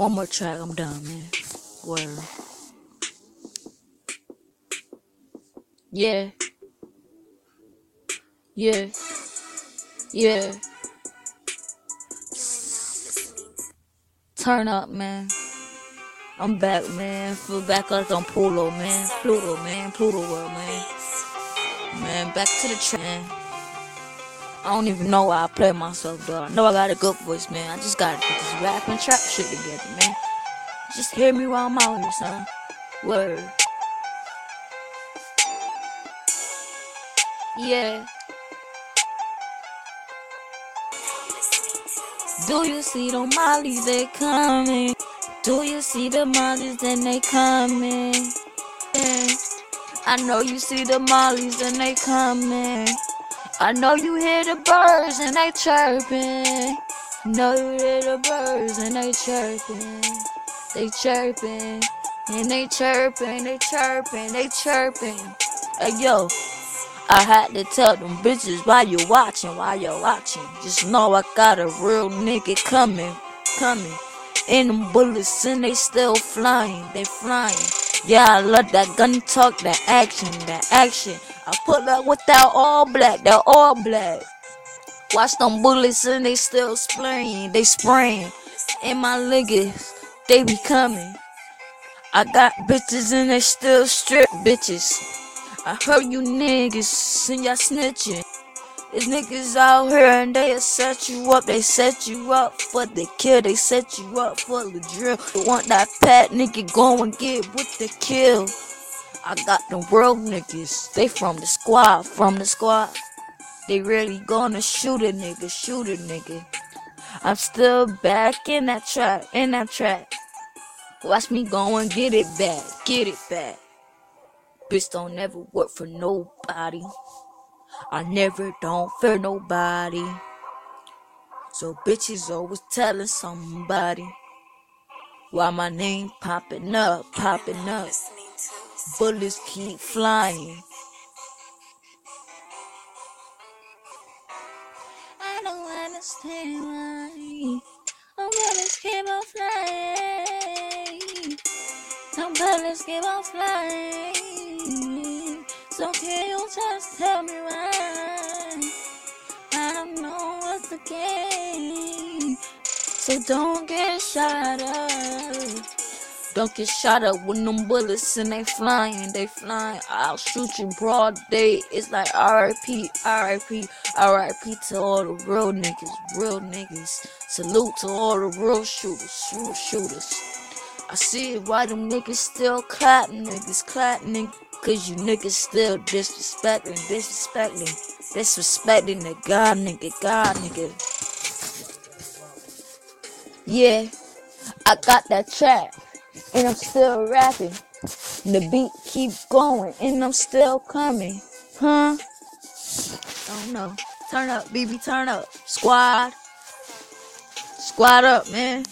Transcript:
One more track, I'm done, man. Word. Yeah. Yeah. Yeah. Turn up, man. I'm back, man. Feel back like I'm Pluto, man. Pluto, man. Pluto world, man. Man, back to the track. I don't even know why I play myself, though. I know I got a good voice, man. I just gotta get this rap and trap shit together, man. Just hear me while I'm out here, son. Word. Yeah. Do you see the mollies they coming? Do you see the mollies and they coming? Yeah. I know you see the mollies and they coming. I know you hear the birds and they chirping. Know you hear the birds and they chirping. They chirping. And they chirping, they chirping, they chirping. Hey yo, I had to tell them bitches why you watching, why you watching. Just know I got a real nigga coming, coming. And them bullets and they still flying, they flying. Yeah, I love that gun talk, that action, that action. I put up with that all black, that all black. Watch them bullets and they still spraying, they spraying. And my niggas, they be coming. I got bitches and they still strip bitches. I heard you niggas and y'all snitching. These niggas out here and they set you up, they set you up for the kill, they set you up for the drill. They want that pat nigga go and get with the kill. I got them world niggas, they from the squad, from the squad. They really gonna shoot a nigga, shoot a nigga. I'm still back in that trap, in that trap. Watch me go and get it back, get it back. Bitch don't never work for nobody. I never don't fear nobody. So bitches always telling somebody why my name popping up, popping up. Bullets keep flying. I don't understand why. Oh, bullets keep on flying. Oh, bullets keep on flying. So can you just tell me why? I don't know what's the game. So don't get shot up. Don't get shot up with them bullets and they flying, they flying. I'll shoot you broad day. It's like RIP, RIP, RIP to all the real niggas, real niggas. Salute to all the real shooters, real shooters. I see why them niggas still clap, niggas clap, niggas. Cause you niggas still disrespecting, disrespecting, disrespecting the God nigga, God nigga. Yeah, I got that track, and I'm still rapping. The beat keep going, and I'm still coming, huh? Don't know. Turn up, BB, turn up. Squad. Squad up, man.